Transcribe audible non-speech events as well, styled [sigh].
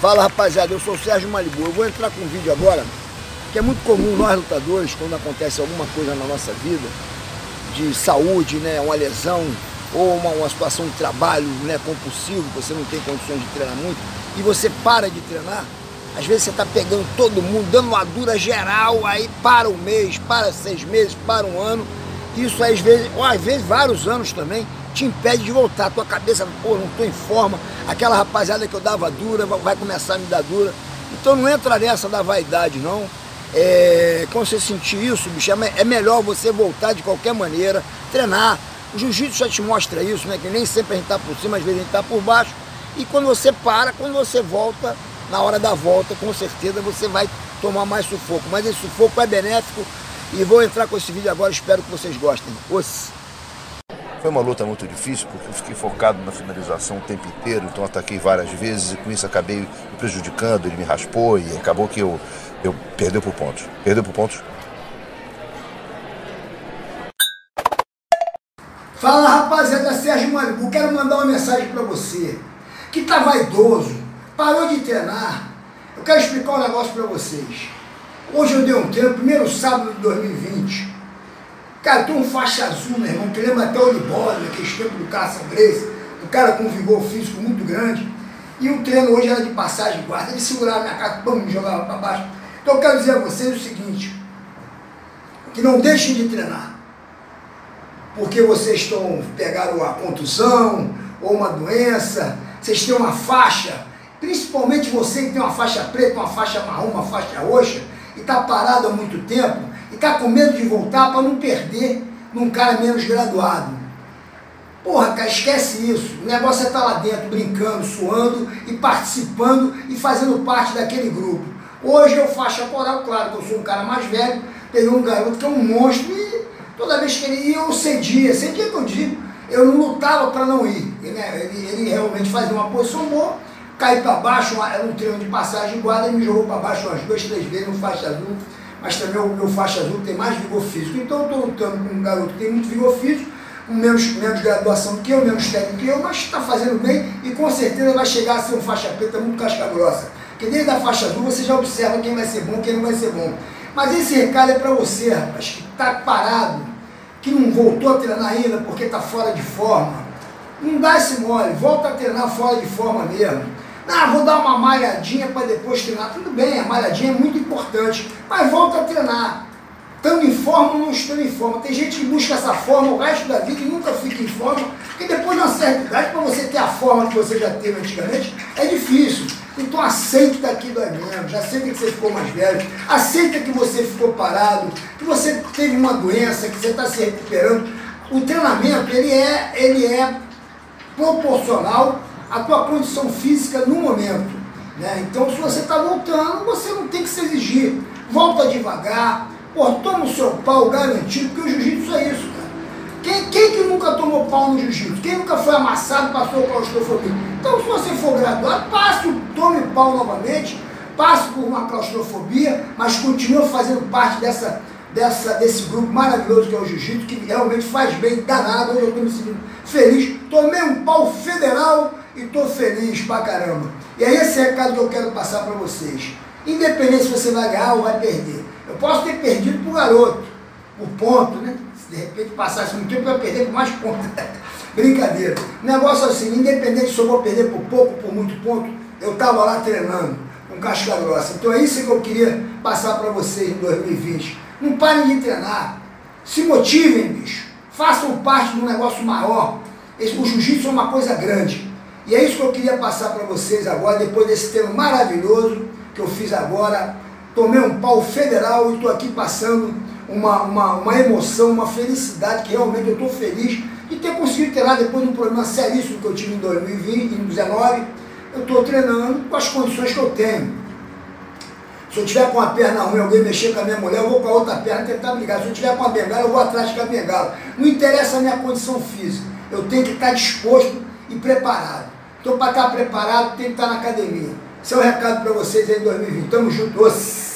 Fala rapaziada, eu sou o Sérgio Malibu. Eu vou entrar com um vídeo agora que é muito comum nós lutadores, quando acontece alguma coisa na nossa vida, de saúde, né, uma lesão ou uma, uma situação de trabalho né, compulsivo, você não tem condições de treinar muito, e você para de treinar, às vezes você está pegando todo mundo, dando uma dura geral, aí para um mês, para seis meses, para um ano, isso às vezes, ou às vezes vários anos também, te impede de voltar. Tua cabeça, pô, não estou em forma, aquela rapaziada que eu dava dura vai começar a me dar dura. Então não entra nessa da vaidade, não. É, quando você sentir isso, bicho, é, é melhor você voltar de qualquer maneira, treinar. O jiu-jitsu já te mostra isso, né? Que nem sempre a gente está por cima, às vezes a gente está por baixo. E quando você para, quando você volta, na hora da volta, com certeza você vai tomar mais sufoco. Mas esse sufoco é benéfico e vou entrar com esse vídeo agora, espero que vocês gostem. Os... Foi uma luta muito difícil, porque eu fiquei focado na finalização o tempo inteiro, então ataquei várias vezes e com isso acabei me prejudicando, ele me raspou e acabou que eu, eu perdeu por pontos. Perdeu por pontos. Fala rapaziada, Sérgio Malibu, quero mandar uma mensagem para você que tá vaidoso, parou de treinar. Eu quero explicar um negócio para vocês. Hoje eu dei um treino, primeiro sábado de 2020. Cara, tem um faixa azul, meu irmão, que lembra até o de bola, naquele tempo do Caça Grace, um cara com vigor físico muito grande. E o treino hoje era de passagem guarda, ele segurava minha cara, pum, me jogava para baixo. Então eu quero dizer a vocês o seguinte, que não deixem de treinar. Porque vocês estão pegaram a contusão ou uma doença, vocês têm uma faixa, principalmente você que tem uma faixa preta, uma faixa marrom, uma faixa roxa, e está parado há muito tempo, e está com medo de voltar para não perder num cara menos graduado. Porra, cara, esquece isso. O negócio é estar tá lá dentro, brincando, suando e participando e fazendo parte daquele grupo. Hoje eu faixa coral, claro que eu sou um cara mais velho, peguei um garoto que é um monstro e toda vez que ele ia eu cedia, cedia que eu digo, eu não lutava para não ir. Ele, ele, ele, realmente fazia uma posição boa, caí para baixo, era um treino de passagem guarda, ele me jogou para baixo umas duas, três vezes no faixa azul, mas também o meu faixa azul tem mais vigor físico. Então eu estou lutando com um garoto que tem muito vigor físico, com menos, menos graduação que eu, menos técnico que eu, mas está fazendo bem e com certeza vai chegar a ser um faixa preta muito casca grossa. Porque desde a faixa azul você já observa quem vai ser bom quem não vai ser bom. Mas esse recado é para você, rapaz, que está parado, que não voltou a treinar ainda porque está fora de forma. Não dá esse mole, volta a treinar fora de forma mesmo. Ah, vou dar uma malhadinha para depois treinar. Tudo bem, a malhadinha é muito importante, mas volta a treinar. Estando em forma ou não estando em forma. Tem gente que busca essa forma o resto da vida e nunca fica em forma, porque depois de uma certa idade, para você ter a forma que você já teve antigamente, é difícil. Então aceita que dói menos, aceita que você ficou mais velho, aceita que você ficou parado, que você teve uma doença, que você está se recuperando. O treinamento, ele é, ele é proporcional à tua condição física no momento. Né? Então, se você está voltando, você não tem que se exigir. Volta devagar, pô, toma o seu pau garantido, porque o jiu-jitsu é isso, cara. Quem, quem que nunca tomou pau no jiu-jitsu? Quem nunca foi amassado, passou claustrofobia? Então, se você for graduado, passe, tome pau novamente, passe por uma claustrofobia, mas continue fazendo parte dessa, dessa, desse grupo maravilhoso que é o jiu-jitsu, que realmente faz bem danado. Hoje eu estou me sentindo feliz. Tomei um pau federal e estou feliz pra caramba. E é esse recado que eu quero passar para vocês. Independente se você vai ganhar ou vai perder. Eu posso ter perdido pro garoto, o ponto, né? Se de repente passasse muito tempo, eu ia perder por mais pontos. [laughs] Brincadeira. Negócio assim, independente se eu vou perder por pouco ou por muito ponto, eu estava lá treinando com casca grossa. Então é isso que eu queria passar para vocês em 2020. Não parem de treinar. Se motivem, bicho. Façam parte de um negócio maior. O jiu-jitsu é uma coisa grande. E é isso que eu queria passar para vocês agora, depois desse tema maravilhoso que eu fiz agora. Tomei um pau federal e estou aqui passando uma, uma, uma emoção, uma felicidade, que realmente eu estou feliz de ter conseguido ter lá depois de um problema seríssimo que eu tive em 2020, em 2019. Eu estou treinando com as condições que eu tenho. Se eu tiver com a perna ruim, alguém mexer com a minha mulher, eu vou com a outra perna tentar brigar. Se eu tiver com a bengala, eu vou atrás com a bengala. Não interessa a minha condição física. Eu tenho que estar disposto e preparado. Então, para estar preparado, tem que estar na academia. Esse é recado para vocês aí em 2020. Tamo juntos.